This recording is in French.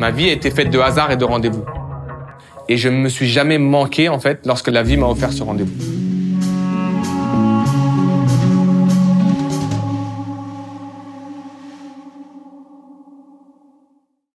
Ma vie a été faite de hasard et de rendez-vous. Et je ne me suis jamais manqué, en fait, lorsque la vie m'a offert ce rendez-vous.